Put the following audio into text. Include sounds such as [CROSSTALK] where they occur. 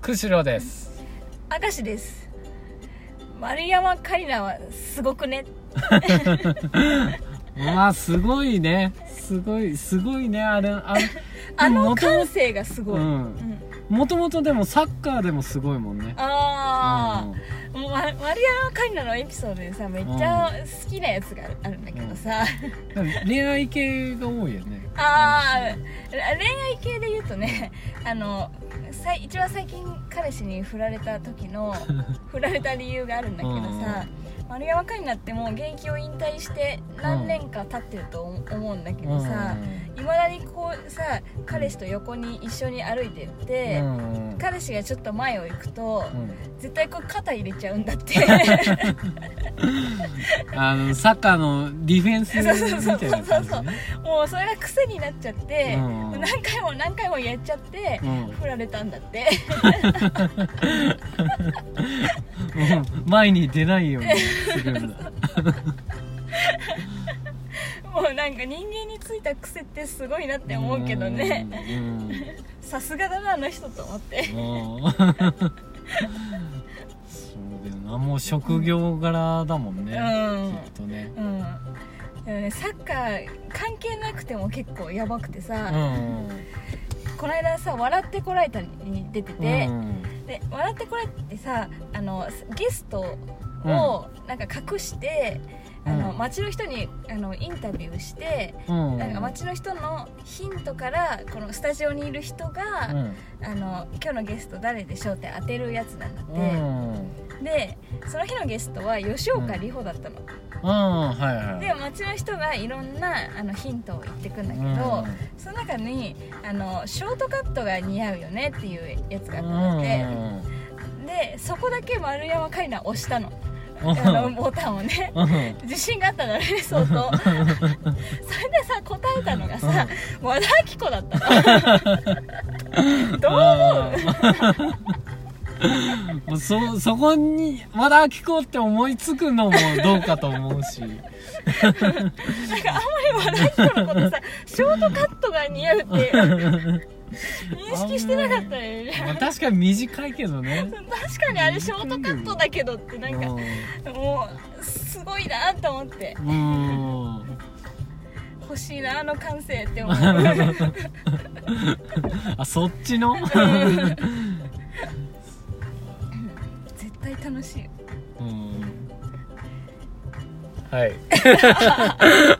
釧路です。明石です。丸山桂里奈はすごくね。[LAUGHS] まあすごいね。すごいすごいね。あれあ [LAUGHS] あの感性がすごい、ううん。んもともとでもサッカーでもすごいもんね。あうんあ、もうま丸山桂里奈のエピソードでさめっちゃ好きなやつがあるんだけどさ、でも恋愛系が多いよね。ああ恋愛系で言うとね [LAUGHS] あのさい一番最近彼氏に振られた時の [LAUGHS] 振られた理由があるんだけどさ、丸山桂里奈ってもう現役を引退して何年か経ってると思うん。だけどさいま、未だにこうさ彼氏と横に一緒に歩いてって、彼氏がちょっと前を行くと、うん。絶対こう肩入れちゃうんだって。[LAUGHS] あのサッカーのディフェンスみたいな感じね。もうそれが癖になっちゃって、うん何回も何回もやっちゃって、うん。振られたんだって。うん。前に出ないようにするんだ。[LAUGHS] もうなんか人間についた癖ってすごいなって思うけどね。うん。さすがだなあの人と思ってもう職業柄だもんね、うん。きっとね。うん。でもねサッカー関係なくても結構やばくてさ、うん。この間さ「笑ってこられた」に出てて、うん。で「笑ってこられて」ってさあのゲストをなんか隠して、あのうん。街の人にあのインタビューして、うん。なんか街の人のヒントからこのスタジオにいる人が、うん。あの今日のゲスト誰でしょうって当てるやつなんだって、うん。でその日のゲストは吉岡里帆だったの、うん。はいはいで街の人がいろんなあのヒントを言ってくんだけど、その中にあのショートカットが似合うよねっていうやつがあったんだって、でそこだけ丸山桂里奈押したの。うん。あのボタンをね。うん。自信があったのね相当それでさ答えたのがさ和田アキ子だったの。[LAUGHS] どう思う？もうそそこにまだ聞こうって思いつくのもどうかと思うし。なんかあんまり和田アキ子のことさショートカットが似合うって認識してなかったよね。まあ確かに短いけどね。確かにあれショートカットだけどってなんかもうすごいなと思って。欲しいなあの感性って思う。[LAUGHS] あそっちの？絶対楽しい。ようん。はい [LAUGHS]